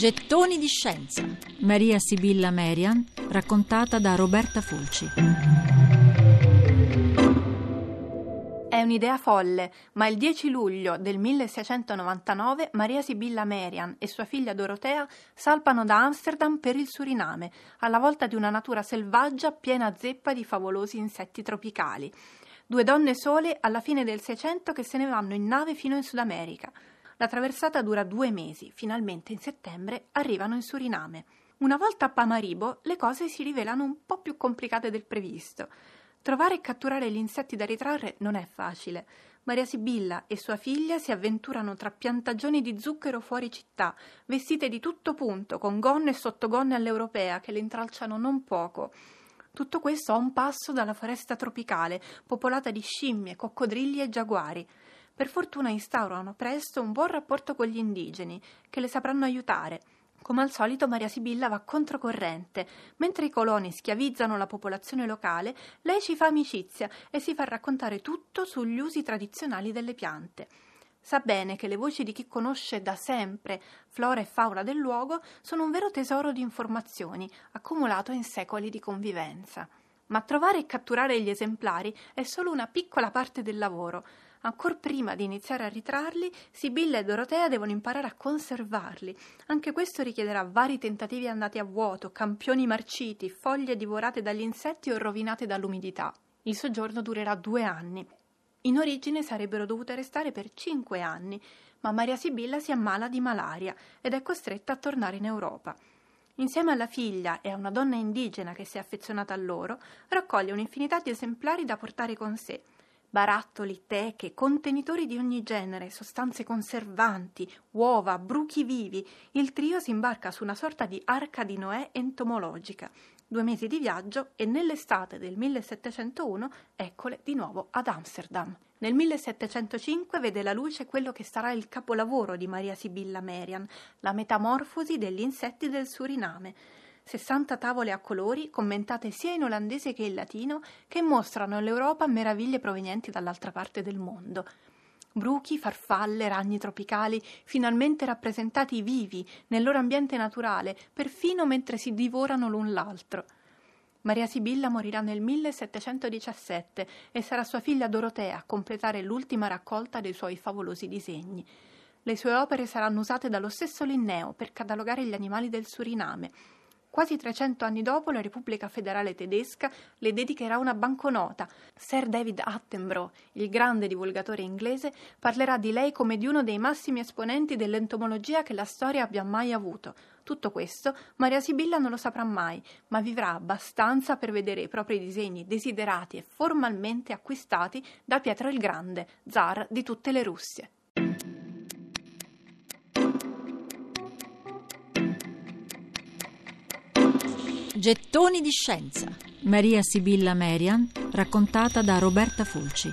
Gettoni di scienza. Maria Sibilla Merian, raccontata da Roberta Fulci. È un'idea folle, ma il 10 luglio del 1699 Maria Sibilla Merian e sua figlia Dorotea salpano da Amsterdam per il Suriname, alla volta di una natura selvaggia piena zeppa di favolosi insetti tropicali. Due donne sole alla fine del Seicento che se ne vanno in nave fino in Sud America. La traversata dura due mesi, finalmente in settembre arrivano in Suriname. Una volta a Pamaribo le cose si rivelano un po' più complicate del previsto. Trovare e catturare gli insetti da ritrarre non è facile. Maria Sibilla e sua figlia si avventurano tra piantagioni di zucchero fuori città, vestite di tutto punto, con gonne e sottogonne all'europea che le intralciano non poco. Tutto questo a un passo dalla foresta tropicale, popolata di scimmie, coccodrilli e giaguari. Per fortuna instaurano presto un buon rapporto con gli indigeni, che le sapranno aiutare. Come al solito Maria Sibilla va controcorrente. Mentre i coloni schiavizzano la popolazione locale, lei ci fa amicizia e si fa raccontare tutto sugli usi tradizionali delle piante. Sa bene che le voci di chi conosce da sempre flora e fauna del luogo sono un vero tesoro di informazioni accumulato in secoli di convivenza. Ma trovare e catturare gli esemplari è solo una piccola parte del lavoro. Ancor prima di iniziare a ritrarli, Sibilla e Dorotea devono imparare a conservarli. Anche questo richiederà vari tentativi andati a vuoto, campioni marciti, foglie divorate dagli insetti o rovinate dall'umidità. Il soggiorno durerà due anni. In origine sarebbero dovute restare per cinque anni, ma Maria Sibilla si ammala di malaria ed è costretta a tornare in Europa. Insieme alla figlia e a una donna indigena che si è affezionata a loro, raccoglie un'infinità di esemplari da portare con sé barattoli, teche, contenitori di ogni genere, sostanze conservanti, uova, bruchi vivi. Il trio si imbarca su una sorta di arca di Noè entomologica. Due mesi di viaggio e nell'estate del 1701 eccole di nuovo ad Amsterdam. Nel 1705 vede la luce quello che sarà il capolavoro di Maria Sibilla Merian, la metamorfosi degli insetti del Suriname 60 tavole a colori commentate sia in olandese che in latino che mostrano all'Europa meraviglie provenienti dall'altra parte del mondo. Bruchi, farfalle, ragni tropicali, finalmente rappresentati vivi nel loro ambiente naturale, perfino mentre si divorano l'un l'altro. Maria Sibilla morirà nel 1717 e sarà sua figlia Dorotea a completare l'ultima raccolta dei suoi favolosi disegni. Le sue opere saranno usate dallo stesso Linneo per catalogare gli animali del Suriname Quasi 300 anni dopo la Repubblica federale tedesca le dedicherà una banconota. Sir David Attenborough, il grande divulgatore inglese, parlerà di lei come di uno dei massimi esponenti dell'entomologia che la storia abbia mai avuto. Tutto questo Maria Sibilla non lo saprà mai, ma vivrà abbastanza per vedere i propri disegni desiderati e formalmente acquistati da Pietro il Grande, zar di tutte le Russie. Gettoni di scienza. Maria Sibilla Merian, raccontata da Roberta Fulci.